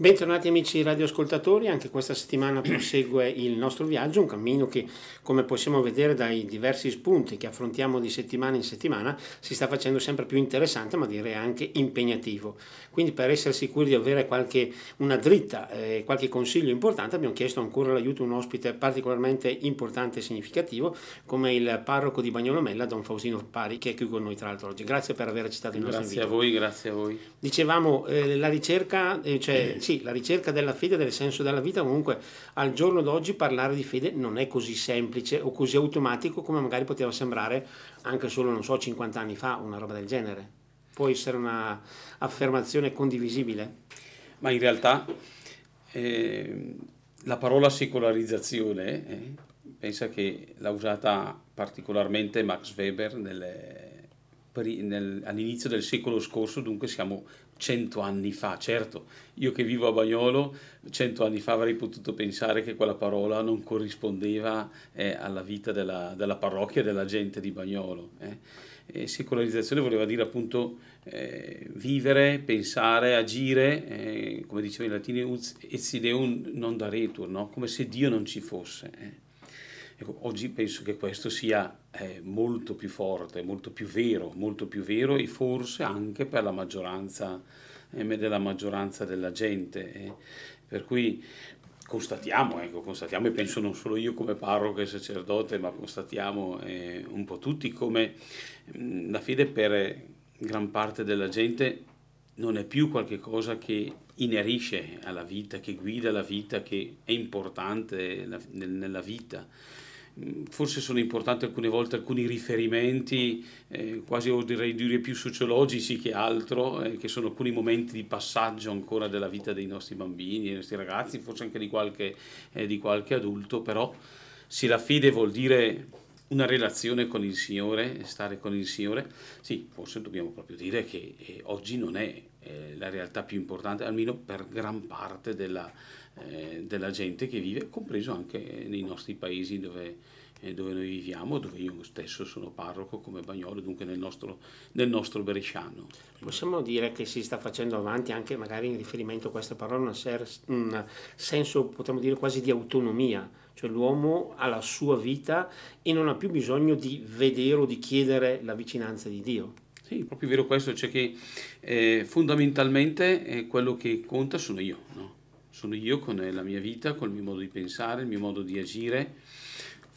Bentornati amici radioascoltatori, anche questa settimana prosegue il nostro viaggio, un cammino che come possiamo vedere dai diversi spunti che affrontiamo di settimana in settimana si sta facendo sempre più interessante ma direi anche impegnativo. Quindi per essere sicuri di avere qualche, una dritta, eh, qualche consiglio importante abbiamo chiesto ancora l'aiuto di un ospite particolarmente importante e significativo come il parroco di Bagnolomella, Don Faustino Pari, che è qui con noi tra l'altro oggi. Grazie per aver accettato il nostro grazie invito. Grazie a voi, grazie a voi. Dicevamo, eh, la ricerca, eh, cioè sì, la ricerca della fede, del senso della vita, comunque al giorno d'oggi parlare di fede non è così semplice o così automatico come magari poteva sembrare anche solo, non so, 50 anni fa, una roba del genere. Può essere un'affermazione condivisibile? Ma in realtà eh, la parola secolarizzazione, eh, pensa che l'ha usata particolarmente Max Weber nelle, nel, all'inizio del secolo scorso, dunque siamo cento anni fa, certo, io che vivo a Bagnolo, cento anni fa avrei potuto pensare che quella parola non corrispondeva eh, alla vita della, della, parrocchia e della gente di Bagnolo. Eh. secolarizzazione voleva dire appunto eh, vivere, pensare, agire, eh, come diceva in latino, et deum non daretur, no? come se Dio non ci fosse. Eh. Ecco, oggi penso che questo sia eh, molto più forte, molto più vero, molto più vero e forse anche per la maggioranza, eh, della maggioranza della gente. Eh. Per cui constatiamo, ecco, constatiamo, e penso non solo io come parroco e sacerdote, ma constatiamo eh, un po' tutti come mh, mm, la fede per gran parte della gente non è più qualcosa che inerisce alla vita, che guida la vita, che è importante nella vita forse sono importanti alcune volte alcuni riferimenti, eh, quasi direi dire più sociologici che altro, eh, che sono alcuni momenti di passaggio ancora della vita dei nostri bambini, dei nostri ragazzi, forse anche di qualche, eh, di qualche adulto, però se la fede vuol dire una relazione con il Signore, stare con il Signore, sì, forse dobbiamo proprio dire che eh, oggi non è eh, la realtà più importante, almeno per gran parte della, eh, della gente che vive, compreso anche nei nostri paesi dove, dove, noi viviamo, dove io stesso sono parroco come Bagnolo, dunque nel nostro, nel nostro Bresciano. Possiamo dire che si sta facendo avanti anche magari in riferimento a questa parola un senso, potremmo dire, quasi di autonomia, cioè l'uomo ha la sua vita e non ha più bisogno di vedere o di chiedere la vicinanza di Dio. Sì, proprio vero questo, cioè che eh, fondamentalmente eh, quello che conta sono io, no? sono io con la mia vita, col mio modo di pensare, il mio modo di agire,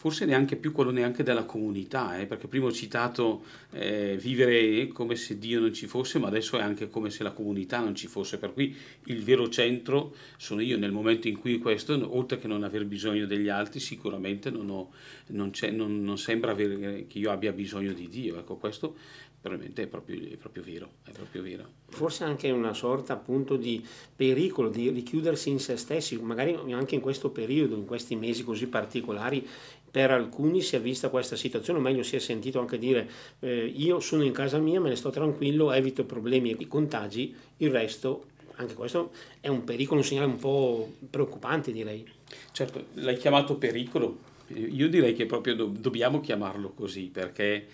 forse neanche più quello neanche della comunità, eh, perché prima ho citato eh, vivere come se Dio non ci fosse, ma adesso è anche come se la comunità non ci fosse, per cui il vero centro sono io nel momento in cui questo, oltre che non aver bisogno degli altri, sicuramente non, ho, non, non, non sembra avere, che io abbia bisogno di Dio, ecco questo veramente è proprio, è proprio, vero, è proprio vero. Forse anche una sorta appunto di pericolo di richiudersi in se stessi, magari anche in questo periodo, in questi mesi così particolari, per alcuni si è vista questa situazione, o meglio si è sentito anche dire eh, io sono in casa mia, me ne sto tranquillo, evito problemi e contagi, il resto, anche questo è un pericolo, un segnale un po' preoccupante direi. Certo, l'hai chiamato pericolo, io direi che proprio do- dobbiamo chiamarlo così perché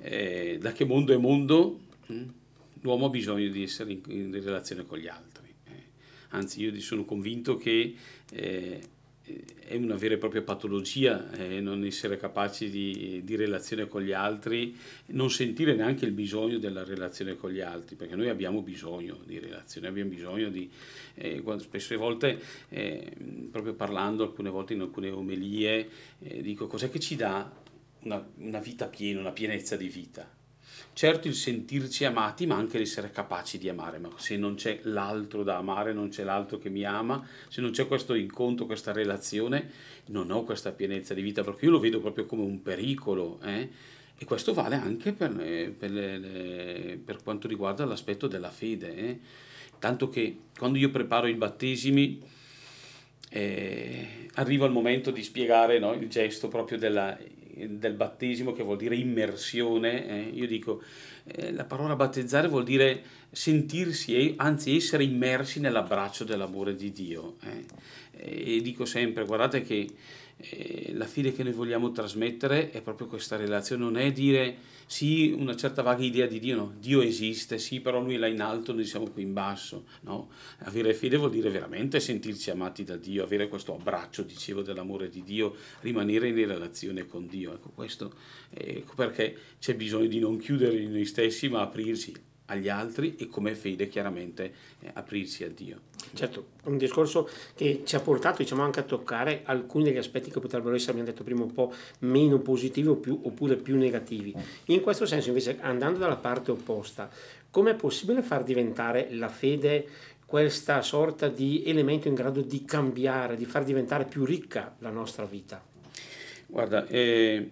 eh, da che mondo è mondo, mh, hm, l'uomo ha bisogno di essere in, in relazione con gli altri. Eh. Anzi, io sono convinto che eh, è una vera e propria patologia eh, non essere capaci di, di, relazione con gli altri, non sentire neanche il bisogno della relazione con gli altri, perché noi abbiamo bisogno di relazione, abbiamo bisogno di, eh, spesse volte, eh, proprio parlando alcune volte in alcune omelie, eh, dico cos'è che ci dà una, una vita piena, una pienezza di vita. Certo il sentirci amati, ma anche l'essere capaci di amare, ma se non c'è l'altro da amare, non c'è l'altro che mi ama, se non c'è questo incontro, questa relazione, non ho questa pienezza di vita, perché io lo vedo proprio come un pericolo. Eh? E questo vale anche per, per, le, per, quanto riguarda l'aspetto della fede. Eh? Tanto che quando io preparo i battesimi, eh, arriva il momento di spiegare no, il gesto proprio della del battesimo che vuol dire immersione, eh, io dico eh, la parola battezzare vuol dire sentirsi, anzi essere immersi nell'abbraccio dell'amore di Dio. Eh. E dico sempre, guardate che eh, la fede che noi vogliamo trasmettere è proprio questa relazione, non è dire sì, una certa vaga idea di Dio, no, Dio esiste, sì, però lui è là in alto, noi siamo qui in basso, no? Avere fede vuol dire veramente sentirsi amati da Dio, avere questo abbraccio, dicevo, dell'amore di Dio, rimanere in relazione con Dio, ecco questo, ecco perché c'è bisogno di non chiudere in noi stessi, ma aprirsi agli altri e come fede chiaramente eh, aprirsi a Dio. Certo, un discorso che ci ha portato diciamo, anche a toccare alcuni degli aspetti che potrebbero essere, abbiamo detto prima, un po' meno positivi o più, oppure più negativi. In questo senso invece, andando dalla parte opposta, com'è possibile far diventare la fede questa sorta di elemento in grado di cambiare, di far diventare più ricca la nostra vita? Guarda, eh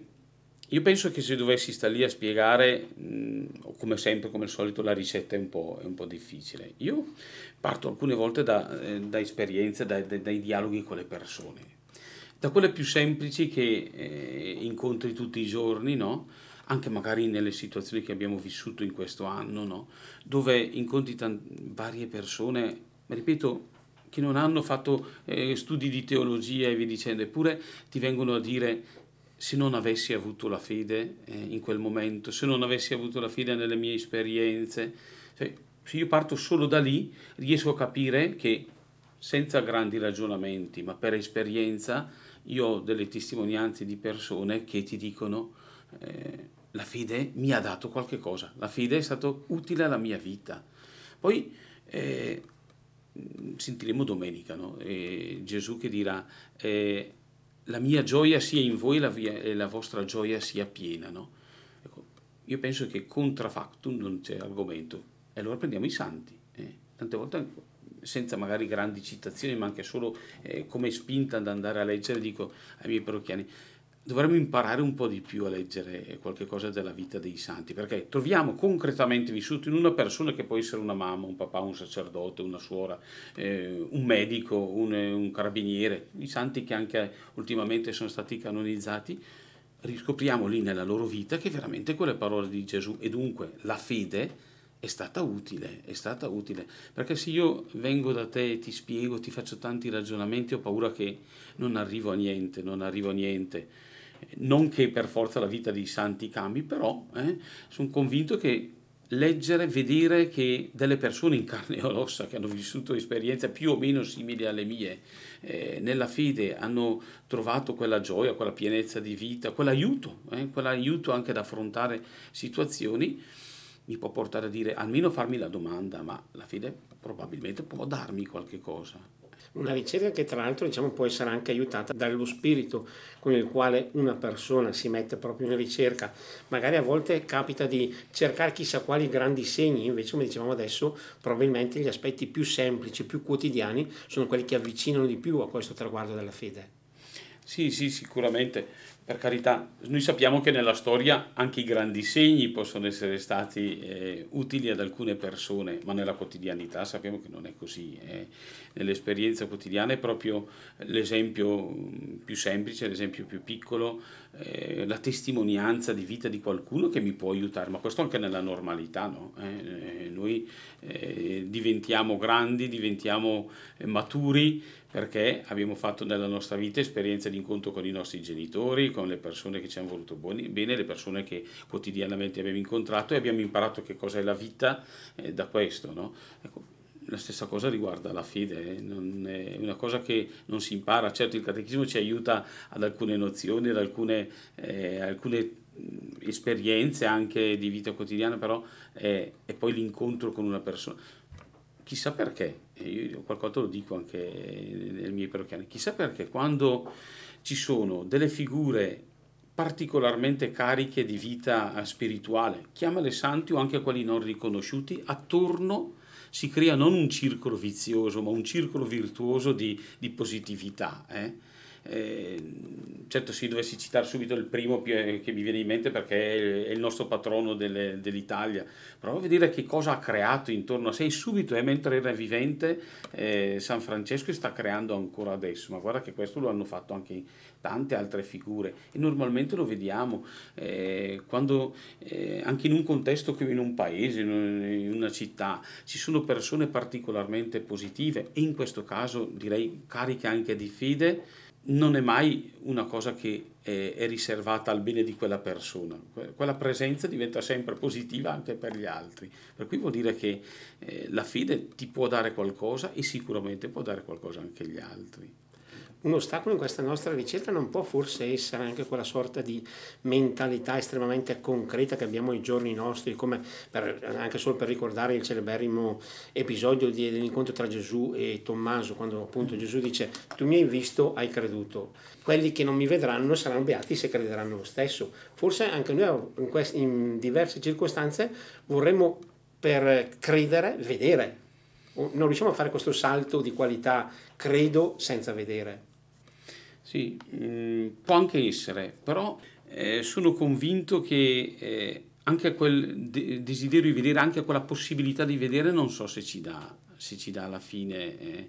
io penso che se dovessi stare lì a spiegare, mh, come sempre, come al solito, la ricetta è un po', è un po difficile. Io parto alcune volte da, eh, da esperienze, da, da, dai dialoghi con le persone, da quelle più semplici che eh, incontri tutti i giorni, no? anche magari nelle situazioni che abbiamo vissuto in questo anno, no? dove incontri t- varie persone, ripeto, che non hanno fatto eh, studi di teologia e via dicendo, eppure ti vengono a dire se non avessi avuto la fede eh, in quel momento, se non avessi avuto la fede nelle mie esperienze, cioè, se io parto solo da lì, riesco a capire che senza grandi ragionamenti, ma per esperienza, io ho delle testimonianze di persone che ti dicono eh, la fede mi ha dato qualche cosa, la fede è stata utile alla mia vita. Poi eh, sentiremo domenica no? Gesù che dirà eh, la mia gioia sia in voi la via, e la vostra gioia sia piena. No? Ecco, io penso che contra factum non c'è argomento. E allora prendiamo i santi. Eh? Tante volte, senza magari grandi citazioni, ma anche solo eh, come spinta ad andare a leggere, dico ai miei parrocchiani, dovremmo imparare un po' di più a leggere qualche cosa della vita dei santi, perché troviamo concretamente vissuto in una persona che può essere una mamma, un papà, un sacerdote, una suora, eh, un medico, un, un, carabiniere, i santi che anche ultimamente sono stati canonizzati, riscopriamo lì nella loro vita che veramente quelle parole di Gesù e dunque la fede è stata utile, è stata utile, perché se io vengo da te ti spiego, ti faccio tanti ragionamenti, ho paura che non arrivo a niente, non arrivo a niente non che per forza la vita dei santi cambi, però eh, sono convinto che leggere, vedere che delle persone in carne e ossa che hanno vissuto esperienze più o meno simili alle mie, eh, nella fede hanno trovato quella gioia, quella pienezza di vita, quell'aiuto, eh, quell'aiuto anche ad affrontare situazioni, mi può portare a dire almeno farmi la domanda, ma la fede probabilmente può darmi qualche cosa. Una ricerca che tra l'altro diciamo, può essere anche aiutata dallo spirito con il quale una persona si mette proprio in ricerca. Magari a volte capita di cercare chissà quali grandi segni, invece come dicevamo adesso, probabilmente gli aspetti più semplici, più quotidiani sono quelli che avvicinano di più a questo traguardo della fede. Sì, sì, sicuramente per carità, noi sappiamo che nella storia anche i grandi segni possono essere stati eh, utili ad alcune persone, ma nella quotidianità sappiamo che non è così. Eh. Nell'esperienza quotidiana è proprio l'esempio mm, più semplice, l'esempio più piccolo, eh, la testimonianza di vita di qualcuno che mi può aiutare, ma questo anche nella normalità. No? Eh, noi eh, diventiamo grandi, diventiamo eh, maturi perché abbiamo fatto nella nostra vita esperienze di incontro con i nostri genitori, con le persone che ci hanno voluto bene, le persone che quotidianamente abbiamo incontrato e abbiamo imparato che cosa è la vita eh, da questo. No? Ecco, la stessa cosa riguarda la fede, eh? è una cosa che non si impara, certo il catechismo ci aiuta ad alcune nozioni, ad alcune, eh, alcune esperienze anche di vita quotidiana, però è, è poi l'incontro con una persona chissà perché, io qualcosa lo dico anche nei miei parrocchiani, chissà perché quando ci sono delle figure particolarmente cariche di vita spirituale, chiamale santi o anche quelli non riconosciuti, attorno si crea non un circolo vizioso, ma un circolo virtuoso di, di positività. Eh? Eh, certo se dovessi citare subito il primo che mi viene in mente perché è il nostro patrono delle, dell'Italia, prova a vedere che cosa ha creato intorno a sé. Subito e mentre era vivente eh, San Francesco sta creando ancora adesso, ma guarda che questo lo hanno fatto anche tante altre figure. E normalmente lo vediamo eh, quando eh, anche in un contesto come in un paese, in una città, ci sono persone particolarmente positive e in questo caso direi cariche anche di fede, non è mai una cosa che è, è, riservata al bene di quella persona. Quella presenza diventa sempre positiva anche per gli altri. Per cui vuol dire che eh, la fede ti può dare qualcosa e sicuramente può dare qualcosa anche agli altri un ostacolo in questa nostra ricerca non può forse essere anche quella sorta di mentalità estremamente concreta che abbiamo ai giorni nostri, come per, anche solo per ricordare il celeberrimo episodio di, dell'incontro tra Gesù e Tommaso, quando appunto Gesù dice tu mi hai visto, hai creduto. Quelli che non mi vedranno saranno beati se crederanno lo stesso. Forse anche noi in, quest- in diverse circostanze vorremmo per credere vedere. Non riusciamo a fare questo salto di qualità credo senza vedere. Sì, mh, mm, può anche essere, però eh, sono convinto che eh, anche quel de- desiderio di vedere, anche quella possibilità di vedere, non so se ci dà, se ci dà alla fine, eh,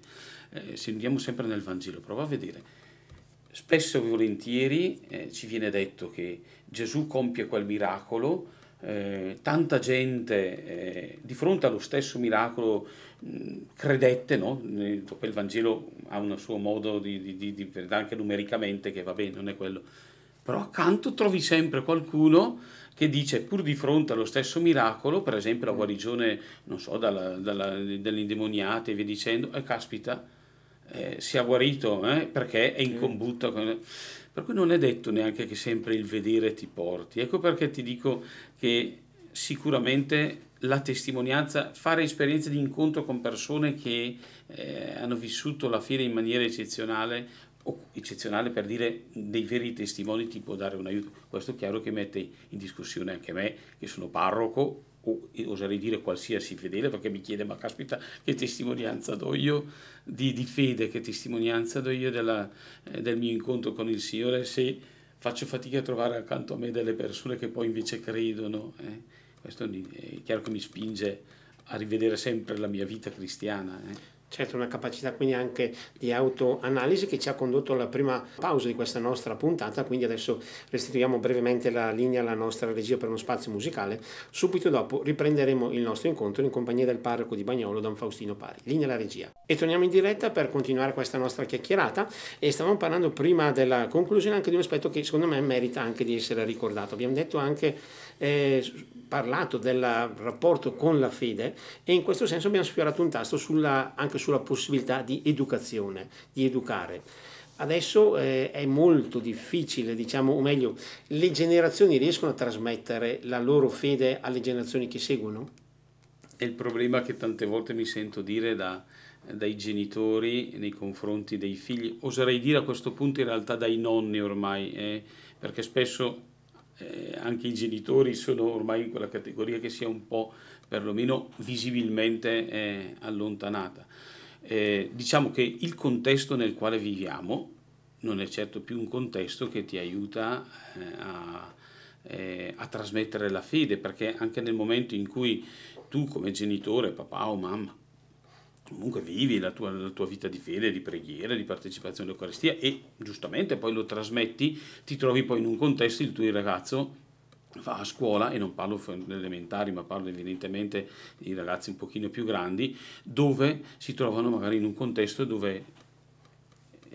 eh se andiamo sempre nel Vangelo, prova a vedere. Spesso e volentieri eh, ci viene detto che Gesù compie quel miracolo, eh, tanta gente di fronte allo stesso miracolo credette, no? il Vangelo ha un suo modo di, di, di, anche numericamente che va bene, non è quello. Però accanto trovi sempre qualcuno che dice pur di fronte allo stesso miracolo, per esempio la mm. guarigione, non so, dalla, dalla, dell'indemoniata e via dicendo, e eh, caspita, eh, si è guarito eh, perché è in combutta. Per cui non è detto neanche che sempre il vedere ti porti. Ecco perché ti dico che sicuramente la testimonianza, fare esperienze di incontro con persone che eh, hanno vissuto la fede in maniera eccezionale, o eccezionale per dire dei veri testimoni ti può dare un aiuto. Questo è chiaro che mette in discussione anche me, che sono parroco, o oserei dire qualsiasi fedele, perché mi chiede, ma caspita, che testimonianza do io di, di fede, che testimonianza do io della, eh, del mio incontro con il Signore, se faccio fatica a trovare accanto a me delle persone che poi invece credono. Eh? Questo è chiaro che mi spinge a rivedere sempre la mia vita cristiana. Eh. Certo, una capacità quindi anche di autoanalisi che ci ha condotto alla prima pausa di questa nostra puntata, quindi adesso restituiamo brevemente la linea alla nostra regia per uno spazio musicale. Subito dopo riprenderemo il nostro incontro in compagnia del parroco di Bagnolo, Don Faustino Pari. Linea alla regia. E torniamo in diretta per continuare questa nostra chiacchierata e stavamo parlando prima della conclusione anche di un aspetto che secondo me merita anche di essere ricordato. Abbiamo detto anche eh, parlato del rapporto con la fede e in questo senso abbiamo sfiorato un tasto sulla, anche sulla possibilità di educazione, di educare. Adesso eh, è molto difficile, diciamo, o meglio, le generazioni riescono a trasmettere la loro fede alle generazioni che seguono? È il problema che tante volte mi sento dire da, dai genitori nei confronti dei figli, oserei dire a questo punto in realtà dai nonni ormai, eh, perché spesso eh, anche i genitori sono ormai in quella categoria che si è un po' perlomeno visibilmente eh, allontanata. Eh, diciamo che il contesto nel quale viviamo non è certo più un contesto che ti aiuta eh, a, eh, a trasmettere la fede, perché anche nel momento in cui tu come genitore, papà o mamma, comunque vivi la tua, la tua, vita di fede, di preghiera, di partecipazione all'Eucaristia e giustamente poi lo trasmetti, ti trovi poi in un contesto, il tuo ragazzo va a scuola, e non parlo elementari, ma parlo evidentemente di ragazzi un pochino più grandi, dove si trovano magari in un contesto dove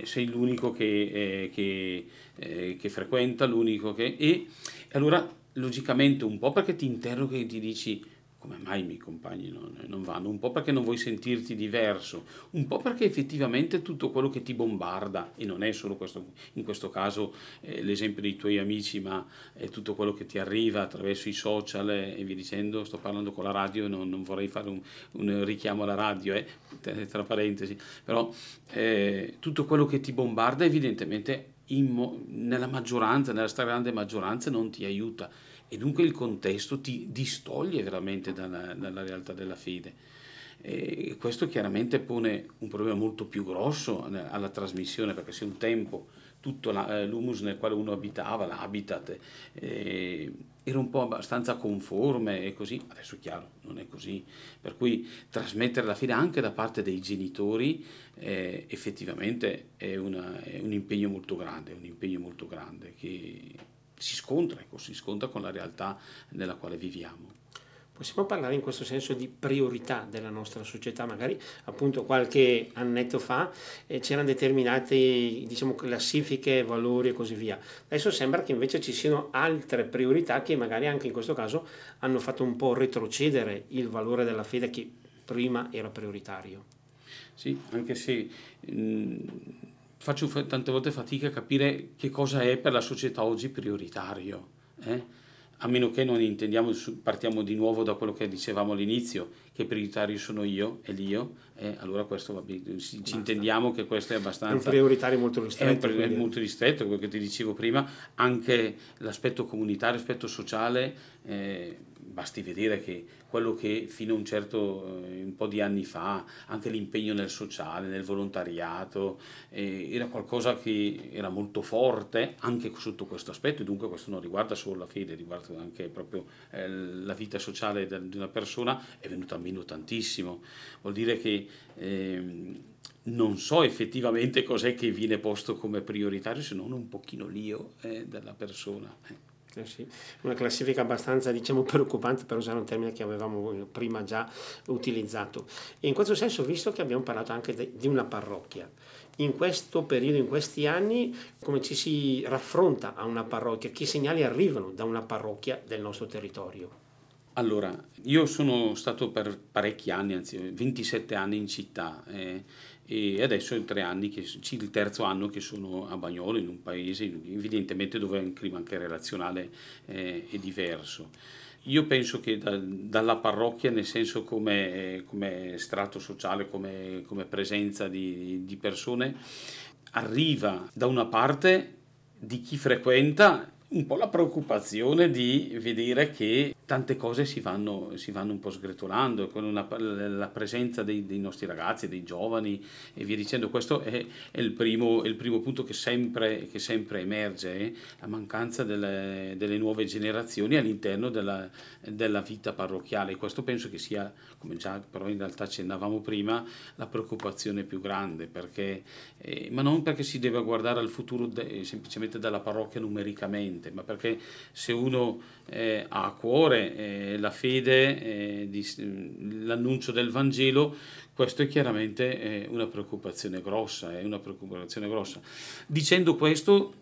sei l'unico che, eh, che, eh, che frequenta, l'unico che... E allora, logicamente, un po' perché ti interroghi e ti dici come mai i miei compagni non, non, vanno? Un po' perché non vuoi sentirti diverso, un po' perché effettivamente tutto quello che ti bombarda, e non è solo questo, in questo caso eh, l'esempio dei tuoi amici, ma è tutto quello che ti arriva attraverso i social eh, e via dicendo, sto parlando con la radio, non, non vorrei fare un, un, richiamo alla radio, eh, tra parentesi, però eh, tutto quello che ti bombarda evidentemente in, nella maggioranza, nella stragrande maggioranza non ti aiuta e dunque il contesto ti distoglie veramente dalla, dalla realtà della fede. E questo chiaramente pone un problema molto più grosso alla trasmissione, perché se un tempo tutto la, eh, l'humus nel quale uno abitava, l'habitat, eh, era un po' abbastanza conforme e così, adesso è chiaro, non è così, per cui trasmettere la fede anche da parte dei genitori eh, effettivamente è, una, è, un impegno molto grande, un impegno molto grande che si scontra, ecco, si scontra con la realtà nella quale viviamo. Possiamo parlare in questo senso di priorità della nostra società, magari appunto qualche annetto fa eh, c'erano determinate diciamo, classifiche, valori e così via. Adesso sembra che invece ci siano altre priorità che magari anche in questo caso hanno fatto un po' retrocedere il valore della fede che prima era prioritario. Sì, anche se mh, faccio tante volte fatica a capire che cosa è per la società oggi prioritario. Eh? a meno che non intendiamo, partiamo di nuovo da quello che dicevamo all'inizio, che prioritario sono io e l'io, eh, allora questo va bene, ci, ci intendiamo che questo è abbastanza... È un prioritario molto ristretto. È un prioritario molto ristretto, quello che ti dicevo prima, anche l'aspetto comunitario, l'aspetto sociale, eh, basti vedere che quello che fino a un certo eh, un po' di anni fa, anche l'impegno nel sociale, nel volontariato, eh, era qualcosa che era molto forte anche sotto questo aspetto, dunque questo non riguarda solo la fede, riguarda anche proprio eh, la vita sociale di una persona, è venuta meno tantissimo. Vuol dire che ehm, non so effettivamente cos'è che viene posto come prioritario se non un pochino l'io eh, della persona. Eh. Sì, una classifica abbastanza diciamo, preoccupante per usare un termine che avevamo prima già utilizzato. E in questo senso, visto che abbiamo parlato anche de, di una parrocchia, in questo periodo, in questi anni, come ci si raffronta a una parrocchia? Che segnali arrivano da una parrocchia del nostro territorio? Allora, io sono stato per parecchi anni, anzi 27 anni in città. Eh, e adesso è tre anni, che, il terzo anno che sono a Bagnolo, in un paese evidentemente dove il clima anche relazionale eh, è diverso. Io penso che da, dalla parrocchia, nel senso come, come strato sociale, come, come presenza di, di persone, arriva da una parte di chi frequenta un po' la preoccupazione di vedere che tante cose si vanno, si vanno un po' sgretolando, con una, la presenza dei, dei, nostri ragazzi, dei giovani e via dicendo. Questo è, è, il, primo, è il, primo, punto che sempre, che sempre emerge, eh? la mancanza delle, delle, nuove generazioni all'interno della, della, vita parrocchiale. Questo penso che sia, come già però in realtà accennavamo prima, la preoccupazione più grande, perché, eh, ma non perché si deve guardare al futuro de, semplicemente dalla parrocchia numericamente ma perché se uno eh, ha a cuore eh, la fede, di, l'annuncio del Vangelo, questo è chiaramente una preoccupazione grossa, è una preoccupazione grossa. Dicendo questo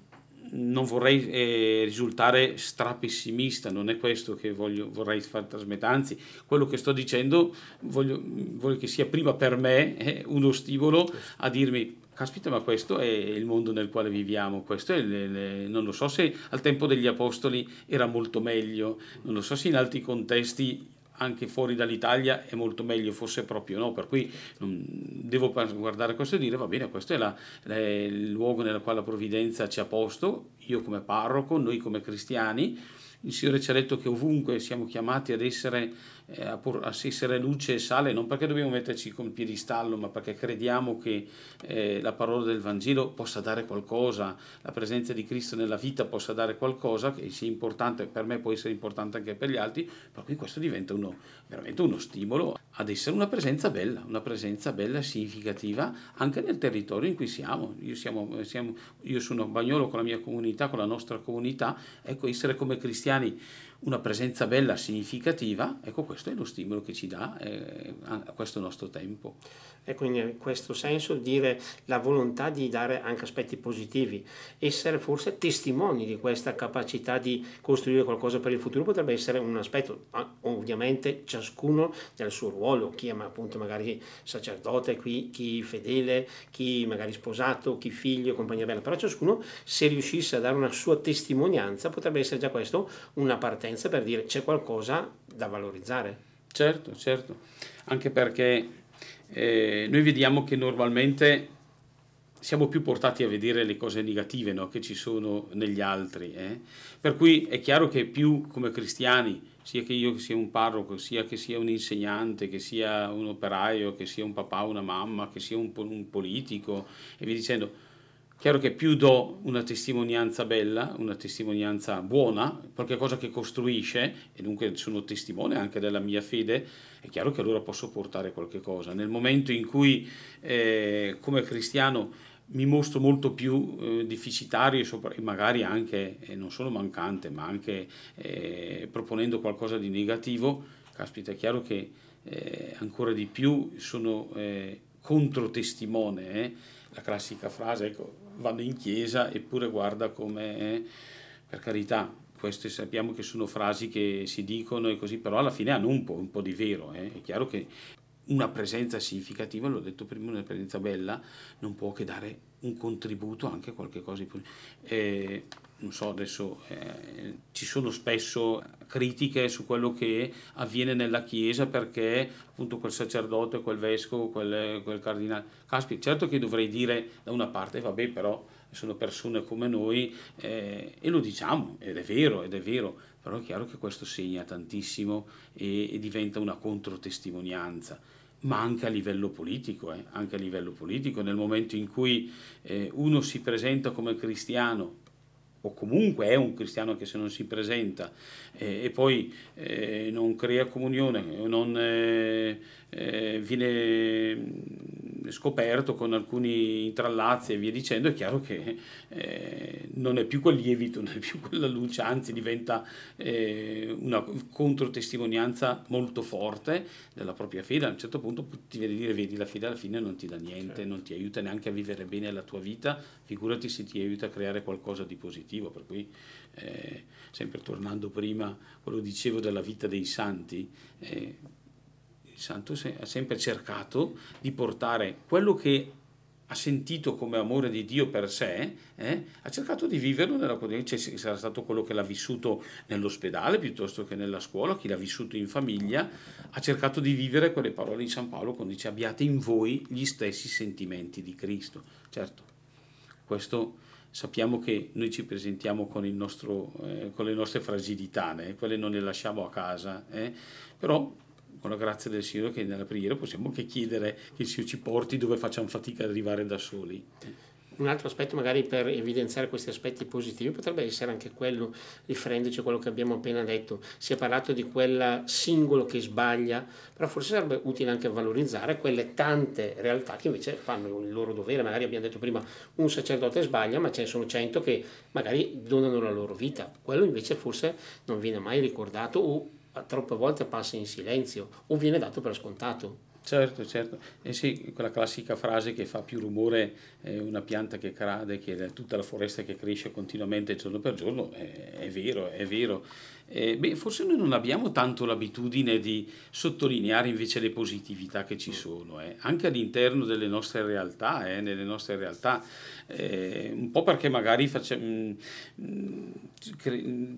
non vorrei eh, risultare strapessimista, non è questo che voglio, vorrei far trasmettere, anzi quello che sto dicendo voglio, voglio che sia prima per me eh, uno stimolo a dirmi caspita, ma questo è il mondo nel quale viviamo, questo è le, le, non lo so se al tempo degli apostoli era molto meglio, non lo so se in altri contesti anche fuori dall'Italia è molto meglio, forse proprio no, per cui devo guardare questo e dire va bene, questo è la, la, il luogo nel quale la provvidenza ci ha posto, io come parroco, noi come cristiani, il Signore ci ha detto che ovunque siamo chiamati ad essere a, por- a, essere luce e sale, non perché dobbiamo metterci con il piedistallo, ma perché crediamo che eh, la parola del Vangelo possa dare qualcosa, la presenza di Cristo nella vita possa dare qualcosa, che sia importante, per me può essere importante anche per gli altri, per cui questo diventa uno, veramente uno stimolo ad essere una presenza bella, una presenza bella e significativa anche nel territorio in cui siamo. Io, siamo, siamo, io sono a Bagnolo con la mia comunità, con la nostra comunità, ecco, essere come cristiani una presenza bella, significativa, ecco questo è lo stimolo che ci dà eh, a questo nostro tempo. E quindi in questo senso dire la volontà di dare anche aspetti positivi, essere forse testimoni di questa capacità di costruire qualcosa per il futuro potrebbe essere un aspetto, ovviamente ciascuno nel suo ruolo, chi è appunto magari sacerdote, qui, chi fedele, chi magari sposato, chi figlio, compagnia bella, però ciascuno se riuscisse a dare una sua testimonianza potrebbe essere già questo una partenza per dire c'è qualcosa da valorizzare. Certo, certo, anche perché eh, noi vediamo che normalmente siamo più portati a vedere le cose negative no? che ci sono negli altri. Eh? Per cui è chiaro che più come cristiani, sia che io sia un parroco, sia che sia un insegnante, che sia un operaio, che sia un papà, una mamma, che sia un, un politico, e via dicendo, Chiaro che più do una testimonianza bella, una testimonianza buona, qualcosa che costruisce, e dunque sono testimone anche della mia fede, è chiaro che allora posso portare qualche cosa. Nel momento in cui eh, come cristiano mi mostro molto più eh, deficitario e magari anche, eh, non solo mancante, ma anche eh, proponendo qualcosa di negativo, caspita, è chiaro che eh, ancora di più sono eh, controtestimone, la classica frase, ecco, vanno in chiesa eppure guarda come, per carità, queste sappiamo che sono frasi che si dicono e così, però alla fine hanno un po', un po di vero. Eh? È chiaro che una presenza significativa, l'ho detto prima, una presenza bella, non può che dare un contributo anche a qualche cosa di eh, non so, adesso eh, ci sono spesso critiche su quello che avviene nella Chiesa perché appunto quel sacerdote, quel vescovo, quel, quel cardinale. Caspita, certo che dovrei dire da una parte, vabbè, però sono persone come noi eh, e lo diciamo, ed è vero, ed è vero, però è chiaro che questo segna tantissimo e, e diventa una controtestimonianza ma anche a livello politico, eh, anche a livello politico, nel momento in cui eh, uno si presenta come cristiano o comunque è un cristiano che se non si presenta eh, e poi eh, non crea comunione, non eh, eh viene mm, scoperto con alcuni intrallazzi e via dicendo, è chiaro che eh, non è più quel lievito, non è più quella luce, anzi diventa eh, una controtestimonianza molto forte della propria fede. A un certo punto ti viene a dire, vedi, la fede alla fine non ti dà niente, certo. non ti aiuta neanche a vivere bene la tua vita, figurati se ti aiuta a creare qualcosa di positivo. Per cui, eh, sempre tornando prima, quello dicevo della vita dei santi, eh, santo ha sempre cercato di portare quello che ha sentito come amore di Dio per sé, eh, ha cercato di viverlo nella quotidianità, cioè, sarà stato quello che l'ha vissuto nell'ospedale piuttosto che nella scuola, chi l'ha vissuto in famiglia, ha cercato di vivere quelle parole di San Paolo quando dice abbiate in voi gli stessi sentimenti di Cristo. Certo, questo sappiamo che noi ci presentiamo con, nostro, eh, con le nostre fragilità, eh, quelle non le lasciamo a casa, eh, però con la grazia del Signore che nella preghiera possiamo anche chiedere che il Signore ci porti dove facciamo fatica ad arrivare da soli. Un altro aspetto magari per evidenziare questi aspetti positivi potrebbe essere anche quello, riferendoci a quello che abbiamo appena detto, si è parlato di quel singolo che sbaglia, però forse sarebbe utile anche valorizzare quelle tante realtà che invece fanno il loro dovere, magari abbiamo detto prima un sacerdote sbaglia, ma ce ne sono cento che magari donano la loro vita, quello invece forse non viene mai ricordato o troppe volte passa in silenzio o viene dato per scontato. Certo, certo. E sì, quella classica frase che fa più rumore eh, una pianta che cade che tutta la foresta che cresce continuamente giorno per giorno, è, è vero, è vero. Eh, beh, forse noi non abbiamo tanto l'abitudine di sottolineare invece le positività che ci sono, eh. anche all'interno delle nostre realtà, eh, nelle nostre realtà, eh, un po' perché magari facciamo, mm, mm,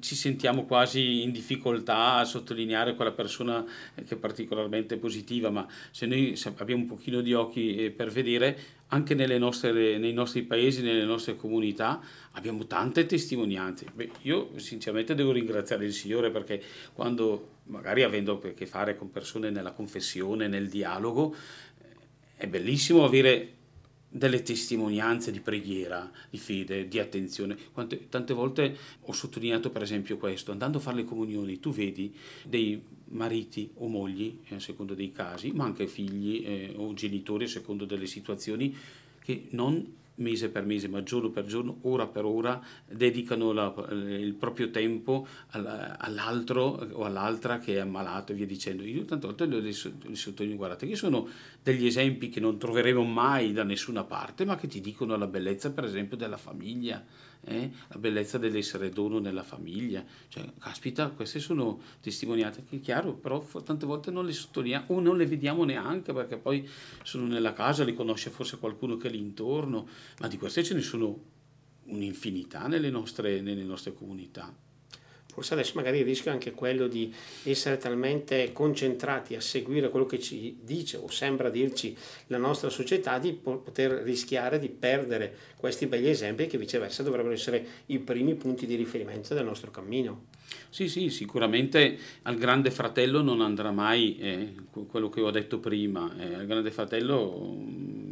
ci sentiamo quasi in difficoltà a sottolineare quella persona che è particolarmente positiva, ma se noi abbiamo un pochino di occhi eh, per vedere, anche nostre, nei nostri paesi, nelle nostre comunità, abbiamo tante testimonianze. Beh, io sinceramente devo ringraziare il Signore perché quando, magari avendo a che fare con persone nella confessione, nel dialogo, è bellissimo avere delle testimonianze di preghiera, di fede, di attenzione. Quante, tante volte ho sottolineato per esempio questo, andando a fare le comunioni, tu vedi dei mariti o mogli, eh, a secondo dei casi, ma anche figli eh, o genitori a secondo delle situazioni, che non mese per mese, ma giorno per giorno, ora per ora, dedicano la, il proprio tempo all'altro o all'altra che è ammalato e via dicendo. Io tante volte li sottolineo, guardate, che sono degli esempi che non troveremo mai da nessuna parte, ma che ti dicono la bellezza, per esempio, della famiglia, eh? la bellezza dell'essere dono nella famiglia. Cioè, caspita, queste sono testimoniate che, chiaro, però tante volte non le sottolineiamo o non le vediamo neanche perché poi sono nella casa, li conosce forse qualcuno che è lì intorno, ma di queste ce ne sono un'infinità nelle nostre, nelle nostre comunità. Forse adesso magari il rischio è anche quello di essere talmente concentrati a seguire quello che ci dice o sembra dirci la nostra società di poter rischiare di perdere questi begli esempi che viceversa dovrebbero essere i primi punti di riferimento del nostro cammino. Sì, sì, sicuramente al grande fratello non andrà mai eh, quello che ho detto prima, eh, al grande fratello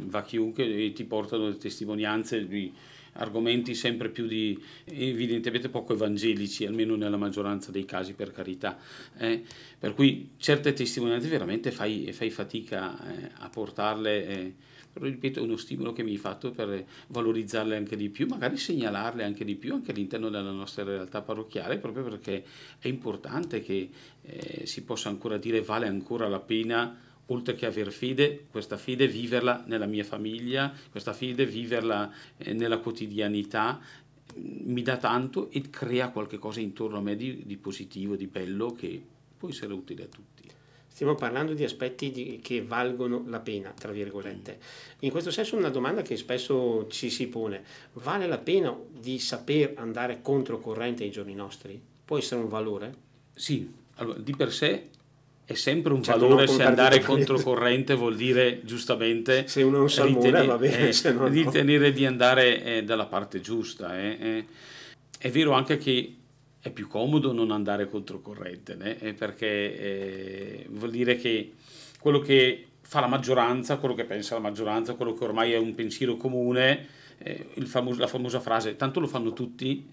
va chiunque e ti portano le testimonianze di argomenti sempre più di evidentemente poco evangelici, almeno nella maggioranza dei casi per carità. Eh? Per cui certe testimonianze veramente fai, fai fatica eh, a portarle. Eh, però ripeto è uno stimolo che mi hai fatto per valorizzarle anche di più, magari segnalarle anche di più anche all'interno della nostra realtà parrocchiale, proprio perché è importante che eh, si possa ancora dire vale ancora la pena oltre che aver fede, questa fede viverla nella mia famiglia, questa fede viverla eh, nella quotidianità, mm, mi dà tanto e crea qualcosa intorno a me di, di, positivo, di bello che può essere utile a tutti. Stiamo parlando di aspetti di, che valgono la pena, tra virgolette. In questo senso una domanda che spesso ci si pone, vale la pena di saper andare controcorrente ai giorni nostri? Può essere un valore? Sì, allora, di per sé è sempre un certo, valore se andare controcorrente vuol dire giustamente se uno non salmone va bene eh, no, ritenere di andare eh, dalla parte giusta eh, eh. è vero anche che è più comodo non andare controcorrente eh, perché eh, vuol dire che quello che fa la maggioranza quello che pensa la maggioranza quello che ormai è un pensiero comune famos- la famosa frase tanto lo fanno tutti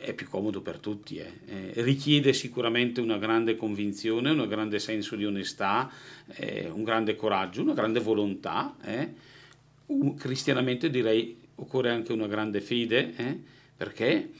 è più comodo per tutti, eh. Eh, richiede sicuramente una grande convinzione, un grande senso di onestà, eh, un grande coraggio, una grande volontà. Eh. Un, cristianamente direi occorre anche una grande fede, eh, perché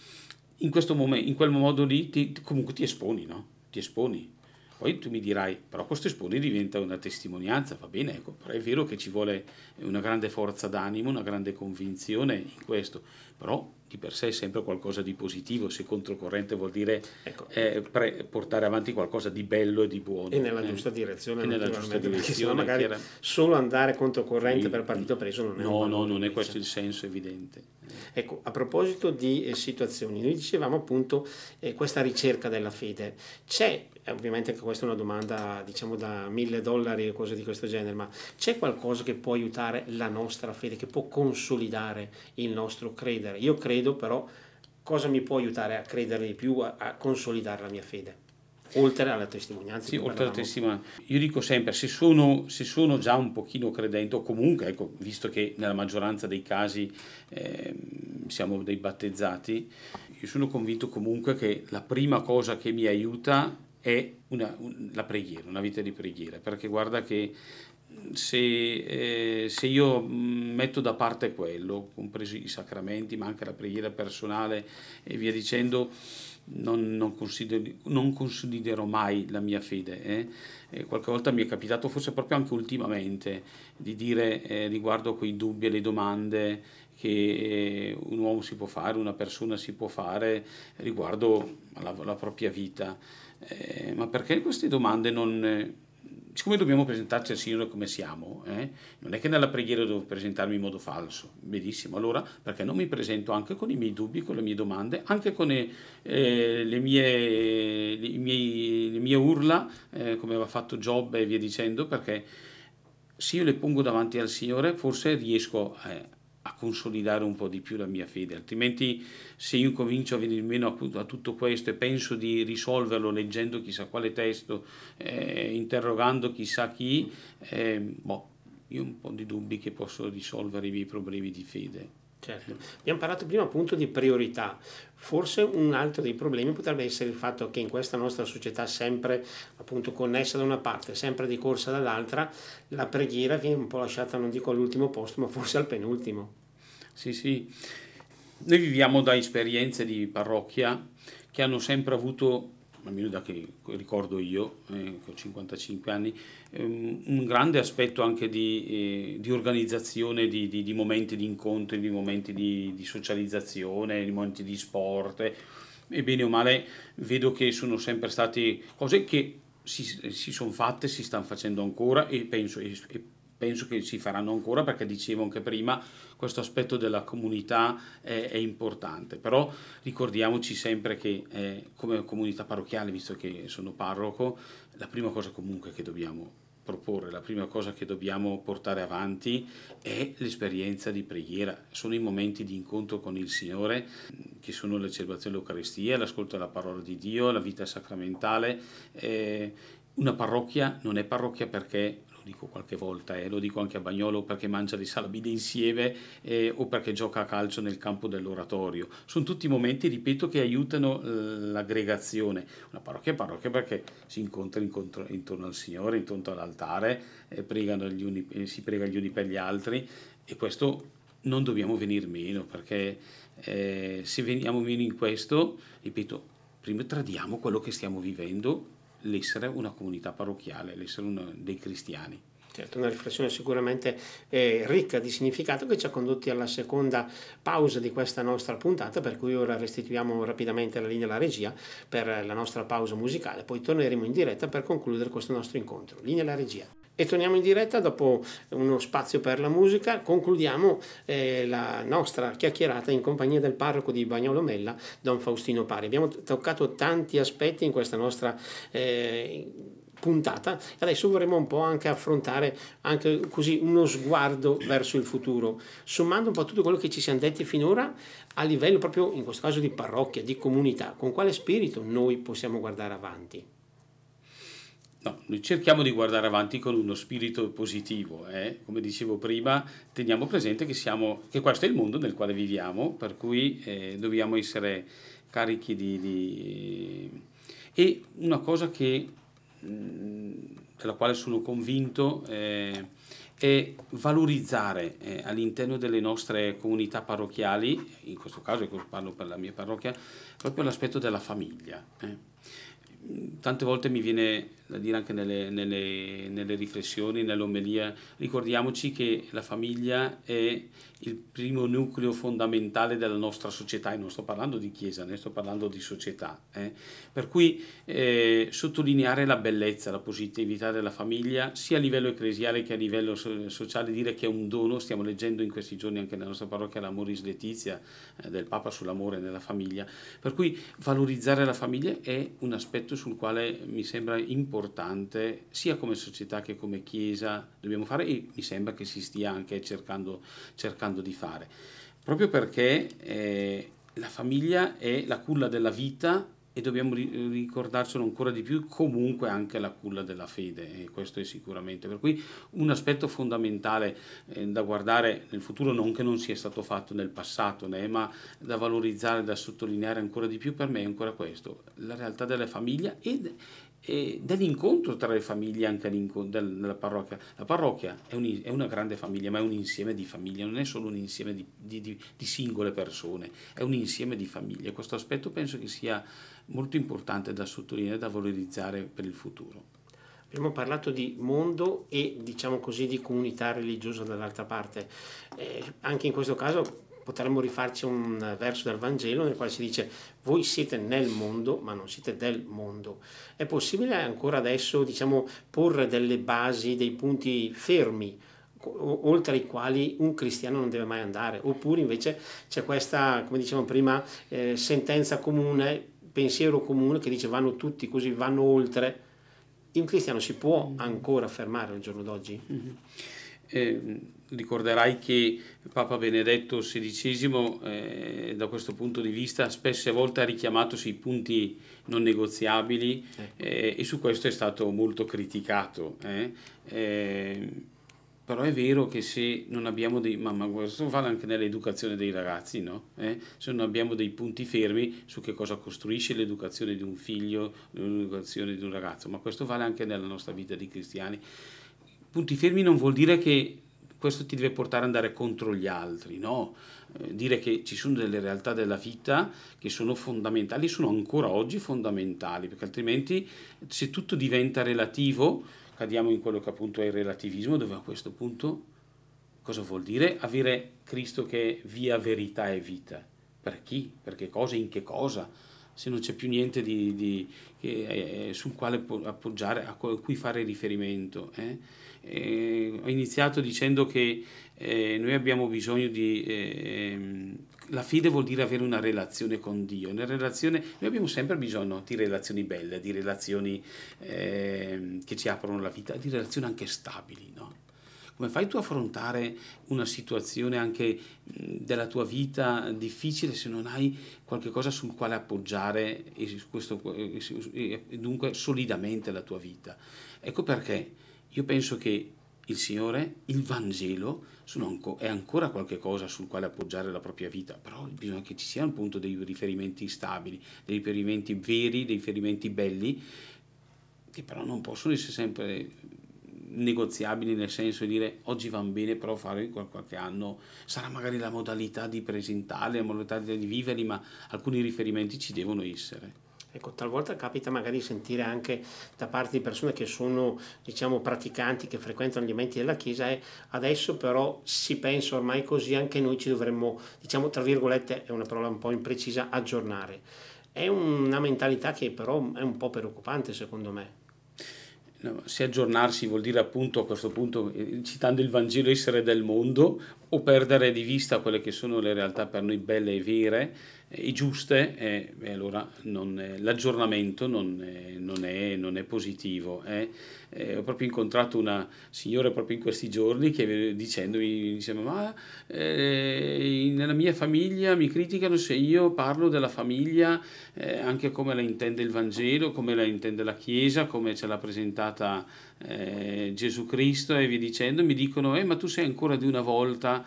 in, momento, in quel modo lì ti, comunque ti esponi, no? Ti esponi. Poi tu mi dirai, però questo espone diventa una testimonianza, va bene, ecco, però è vero che ci vuole una grande forza d'animo, una grande convinzione in questo, però di per sé è sempre qualcosa di positivo, se controcorrente vuol dire ecco. eh, pre- portare avanti qualcosa di bello e di buono. E nella eh. giusta direzione. E nella giusta direzione. magari era... solo andare controcorrente sì. per partito preso non è No, no, non è questo il senso evidente. Ecco, a proposito di eh, situazioni, noi dicevamo appunto eh, questa ricerca della fede. C'è, ovviamente anche questa è una domanda diciamo da mille dollari o cose di questo genere, ma c'è qualcosa che può aiutare la nostra fede, che può consolidare il nostro credere? Io credo però cosa mi può aiutare a credere di più, a, a consolidare la mia fede? Oltre alla testimonianza. Sì, oltre alla testimonianza. Io dico sempre, se sono, se sono, già un pochino credente, o comunque, ecco, visto che nella maggioranza dei casi eh, siamo dei battezzati, io sono convinto comunque che la prima cosa che mi aiuta è una, un, la preghiera, una vita di preghiera, perché guarda che se, eh, se, io metto da parte quello, compresi i sacramenti, ma anche la preghiera personale e via dicendo, non, non, considero, non considero mai la mia fede. Eh? E qualche volta mi è capitato, forse proprio anche ultimamente, di dire eh, riguardo quei dubbi e le domande che eh, un uomo si può fare, una persona si può fare riguardo alla, alla propria vita. Eh, ma perché queste domande non siccome dobbiamo presentarci al Signore come siamo, eh, non è che nella preghiera devo presentarmi in modo falso, benissimo, allora perché non mi presento anche con i miei dubbi, con le mie domande, anche con eh, le, mie, le, miei, le mie, urla, eh, come aveva fatto Giobbe e via dicendo, perché se io le pongo davanti al Signore forse riesco a eh, a consolidare un po' di più la mia fede, altrimenti se io comincio a venire meno a, tutto questo e penso di risolverlo leggendo chissà quale testo, eh, interrogando chissà chi, eh, boh, io ho un po' di dubbi che posso risolvere i miei problemi di fede. Certo. Abbiamo parlato prima appunto di priorità. Forse un altro dei problemi potrebbe essere il fatto che in questa nostra società sempre appunto connessa da una parte, sempre di corsa dall'altra, la preghiera viene un po' lasciata, non dico all'ultimo posto, ma forse al penultimo. Sì, sì. Noi viviamo da esperienze di parrocchia che hanno sempre avuto almeno da che ricordo io, eh, ho 55 anni, ehm, un grande aspetto anche di, eh, di organizzazione di, di, di, momenti di incontri, di momenti di, socializzazione, di momenti di sport. E bene o male vedo che sono sempre state cose che si, si sono fatte, si stanno facendo ancora e penso, e, e penso che si faranno ancora perché dicevo anche prima questo aspetto della comunità è, è importante però ricordiamoci sempre che eh, come comunità parrocchiale visto che sono parroco la prima cosa comunque che dobbiamo proporre, la prima cosa che dobbiamo portare avanti è l'esperienza di preghiera, sono i momenti di incontro con il Signore che sono celebrazioni dell'Eucaristia, l'ascolto della parola di Dio, la vita sacramentale. Eh, una parrocchia non è parrocchia perché dico qualche volta, eh, lo dico anche a Bagnolo perché mangia le salabine insieme eh, o perché gioca a calcio nel campo dell'oratorio. Sono tutti momenti, ripeto, che aiutano l'aggregazione. Una parrocchia è parrocchia perché si incontra incontro, intorno al Signore, intorno all'altare, eh, uni, eh, si prega gli uni per gli altri e questo non dobbiamo venire meno perché eh, se veniamo meno in questo, ripeto, prima tradiamo quello che stiamo vivendo, l'essere una comunità parrocchiale, l'essere una, dei cristiani. Certo, una riflessione sicuramente eh, ricca di significato che ci ha condotti alla seconda pausa di questa nostra puntata, per cui ora restituiamo rapidamente la linea alla regia per la nostra pausa musicale, poi torneremo in diretta per concludere questo nostro incontro. Linea alla regia. E torniamo in diretta dopo uno spazio per la musica, concludiamo eh, la nostra chiacchierata in compagnia del parroco di Bagnolo Mella, Don Faustino Pari. Abbiamo toccato tanti aspetti in questa nostra eh, puntata adesso vorremmo un po' anche affrontare anche così uno sguardo verso il futuro, sommando un po' tutto quello che ci siamo detti finora a livello proprio in questo caso di parrocchia, di comunità, con quale spirito noi possiamo guardare avanti. No, noi cerchiamo di guardare avanti con uno spirito positivo, eh? come dicevo prima, teniamo presente che, siamo, che, questo è il mondo nel quale viviamo, per cui eh, dobbiamo essere carichi di, di... E una cosa che, mh, della quale sono convinto eh, è valorizzare eh, all'interno delle nostre comunità parrocchiali, in questo caso parlo per la mia parrocchia, proprio l'aspetto della famiglia. Eh tante volte mi viene da dire anche nelle, nelle, nelle riflessioni, nell'omelia, ricordiamoci che la famiglia è il primo nucleo fondamentale della nostra società, e non sto parlando di chiesa, ne sto parlando di società. Eh. Per cui eh, sottolineare la bellezza, la positività della famiglia, sia a livello ecclesiale che a livello so- sociale, dire che è un dono, stiamo leggendo in questi giorni anche nella nostra parrocchia l'Amoris Letizia eh, del Papa sull'amore nella famiglia, per cui valorizzare la famiglia è un aspetto sul quale mi sembra importante, sia come società che come chiesa dobbiamo fare e mi sembra che si stia anche cercando, cercando cercando di fare, proprio perché eh, la famiglia è la culla della vita e dobbiamo ricordarcelo ancora di più comunque anche la culla della fede e questo è sicuramente. Per cui un aspetto fondamentale eh, da guardare nel futuro non che non sia stato fatto nel passato né, ma da valorizzare da sottolineare ancora di più per me è ancora questo la realtà della famiglia ed, e dell'incontro tra le famiglie anche della parrocchia. La parrocchia è, un, è, una grande famiglia, ma è un insieme di famiglie, non è solo un insieme di, di, di, di singole persone, è un insieme di famiglie. Questo aspetto penso che sia molto importante da sottolineare da valorizzare per il futuro. Abbiamo parlato di mondo e diciamo così di comunità religiosa dall'altra parte. Eh, anche in questo caso potremmo rifarci un verso del Vangelo nel quale si dice voi siete nel mondo ma non siete del mondo. È possibile ancora adesso diciamo, porre delle basi, dei punti fermi oltre ai quali un cristiano non deve mai andare, oppure invece c'è questa, come dicevamo prima, eh, sentenza comune, pensiero comune che dice vanno tutti così, vanno oltre. Un cristiano si può ancora fermare al giorno d'oggi? Mm-hmm. Eh, ricorderai che Papa Benedetto XVI eh, da questo punto di vista spesse volte ha richiamato sui punti non negoziabili eh, e su questo è stato molto criticato. Eh. Eh, però è vero che se non abbiamo dei, ma, ma questo vale anche nell'educazione dei ragazzi, no? Eh? se non abbiamo dei punti fermi su che cosa costruisce l'educazione di un figlio, l'educazione di un ragazzo, ma questo vale anche nella nostra vita di cristiani. Punti fermi non vuol dire che questo ti deve portare ad andare contro gli altri, no? Eh, dire che ci sono delle realtà della vita che sono fondamentali, sono ancora oggi fondamentali, perché altrimenti se tutto diventa relativo, cadiamo in quello che appunto è il relativismo, dove a questo punto cosa vuol dire? Avere Cristo che è via, verità e vita. Per chi? Per che cosa? In che cosa? Se non c'è più niente di, di, che, eh, sul quale appoggiare, a cui fare riferimento. Eh? Eh, ho iniziato dicendo che eh, noi abbiamo bisogno di... Eh, la fede vuol dire avere una relazione con Dio. Una relazione, noi abbiamo sempre bisogno di relazioni belle, di relazioni ehm, che ci aprono la vita, di relazioni anche stabili. No? Come fai tu a affrontare una situazione anche della tua vita difficile se non hai qualcosa sul quale appoggiare e, questo, e dunque solidamente la tua vita? Ecco perché io penso che il Signore, il Vangelo anco, è ancora qualcosa sul quale appoggiare la propria vita, però bisogna che ci sia un punto dei riferimenti stabili, dei riferimenti veri, dei riferimenti belli, che però non possono essere sempre negoziabili nel senso di dire oggi va bene però fare qualche anno sarà magari la modalità di presentarli, la modalità di viverli, ma alcuni riferimenti ci devono essere. Ecco, talvolta capita magari di sentire anche da parte di persone che sono, diciamo, praticanti, che frequentano gli ambienti della Chiesa, e adesso però si pensa ormai così, anche noi ci dovremmo, diciamo, tra virgolette, è una parola un po' imprecisa, aggiornare. È una mentalità che però è un po' preoccupante secondo me. No, se aggiornarsi vuol dire appunto a questo punto, eh, citando il Vangelo, essere del mondo o perdere di vista quelle che sono le realtà per noi belle e vere e giuste, e, e allora non, l'aggiornamento non non, è, non è, positivo. Eh. Eh, ho proprio incontrato una signora proprio in questi giorni che dicendomi, diceva, ma eh, nella mia famiglia mi criticano se io parlo della famiglia eh, anche come la intende il Vangelo, come la intende la Chiesa, come ce l'ha presentata eh, Gesù Cristo e via dicendo, mi dicono, eh, ma tu sei ancora di una volta.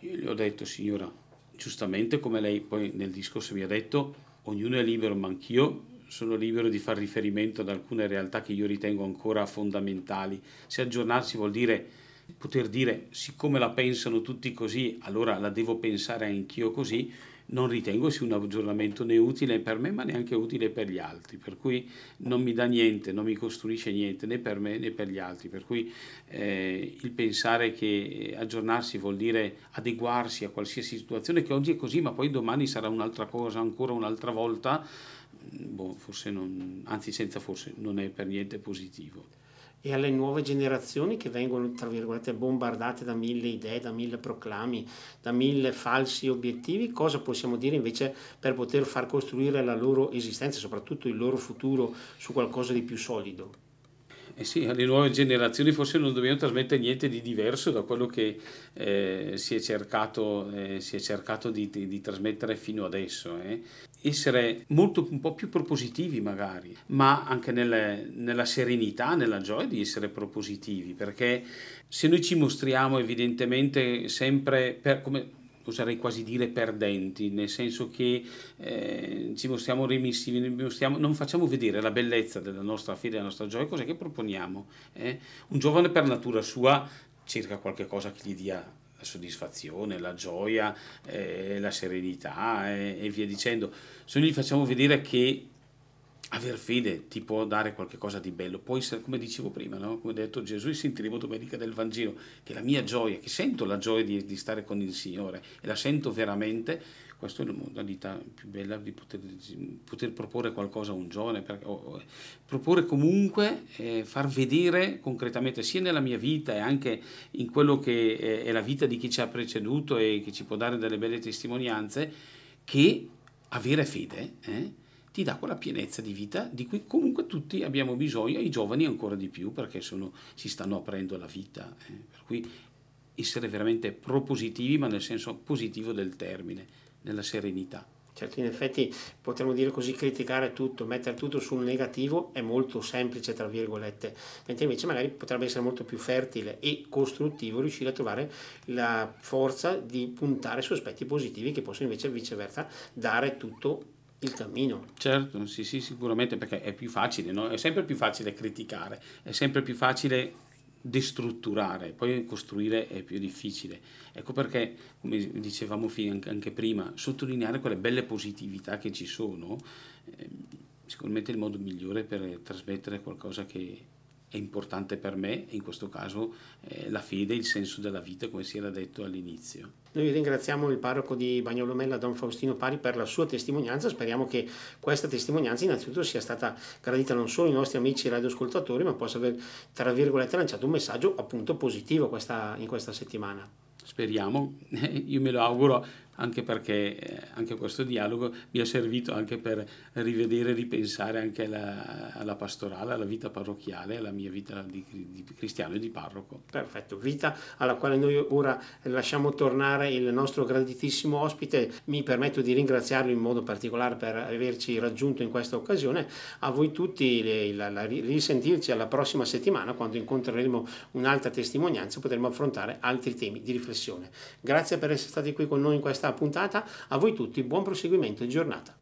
Io gli ho detto, signora, giustamente come lei poi nel discorso mi ha detto, ognuno è libero, ma anch'io sono libero di fare riferimento ad alcune realtà che io ritengo ancora fondamentali. Se aggiornarsi vuol dire poter dire siccome la pensano tutti così, allora la devo pensare anch'io così, non ritengo sia un aggiornamento né utile per me ma neanche utile per gli altri, per cui non mi dà niente, non mi costruisce niente né per me né per gli altri, per cui eh, il pensare che aggiornarsi vuol dire adeguarsi a qualsiasi situazione che oggi è così ma poi domani sarà un'altra cosa ancora un'altra volta, boh, forse non, anzi senza forse non è per niente positivo e alle nuove generazioni che vengono, tra virgolette, bombardate da mille idee, da mille proclami, da mille falsi obiettivi, cosa possiamo dire invece per poter far costruire la loro esistenza, soprattutto il loro futuro, su qualcosa di più solido? Eh sì, alle nuove generazioni forse non dobbiamo trasmettere niente di diverso da quello che eh, si è cercato, eh, si è cercato di, di, di, trasmettere fino adesso. Eh. Essere molto, un po' più propositivi magari, ma anche nelle, nella serenità, nella gioia di essere propositivi, perché se noi ci mostriamo evidentemente sempre per, come oserei quasi dire perdenti, nel senso che eh, ci mostriamo remissivi, non facciamo vedere la bellezza della nostra fede, della nostra gioia, cos'è che proponiamo? Eh? Un giovane per natura sua cerca qualche cosa che gli dia la soddisfazione, la gioia, eh, la serenità eh, e via dicendo. Se noi gli facciamo vedere che aver fede ti può dare qualcosa di bello. Poi, come dicevo prima, no? come ha detto Gesù, sentiremo domenica del Vangelo, che la mia gioia, che sento la gioia di, di, stare con il Signore e la sento veramente, questa è la modalità più bella di poter, poter proporre qualcosa a un giovane, per, o, o, proporre comunque, eh, far vedere concretamente sia nella mia vita e anche in quello che è, è la vita di chi ci ha preceduto e che ci può dare delle belle testimonianze, che avere fede, eh, ti dà quella pienezza di vita di cui comunque tutti abbiamo bisogno, i giovani ancora di più perché sono, si stanno aprendo alla vita. Eh. Per cui essere veramente propositivi, ma nel senso positivo del termine, nella serenità. Certo, in effetti potremmo dire così, criticare tutto, mettere tutto sul negativo è molto semplice, tra virgolette, mentre invece magari potrebbe essere molto più fertile e costruttivo riuscire a trovare la forza di puntare su aspetti positivi che possono invece viceversa dare tutto il cammino. Certo, sì, sì, sicuramente perché è più facile, no? è sempre più facile criticare, è sempre più facile destrutturare, poi costruire è più difficile. Ecco perché, come dicevamo anche prima, sottolineare quelle belle positività che ci sono, eh, sicuramente è il modo migliore per trasmettere qualcosa che è importante per me, in questo caso eh, la fede, il senso della vita, come si era detto all'inizio. Noi ringraziamo il parroco di Bagnolomella, Don Faustino Pari, per la sua testimonianza. Speriamo che questa testimonianza innanzitutto sia stata gradita non solo ai nostri amici radioascoltatori, ma possa aver, tra virgolette, lanciato un messaggio appunto positivo questa, in questa settimana. Speriamo, io me lo auguro anche perché eh, anche questo dialogo mi ha servito anche per rivedere e ripensare anche alla, alla, pastorale, alla vita parrocchiale, alla mia vita di, di, cristiano e di parroco. Perfetto, vita alla quale noi ora lasciamo tornare il nostro graditissimo ospite. Mi permetto di ringraziarlo in modo particolare per averci raggiunto in questa occasione. A voi tutti la, la, risentirci alla prossima settimana quando incontreremo un'altra testimonianza potremo affrontare altri temi di riflessione. Grazie per essere stati qui con noi in questa puntata. A voi tutti buon proseguimento di giornata.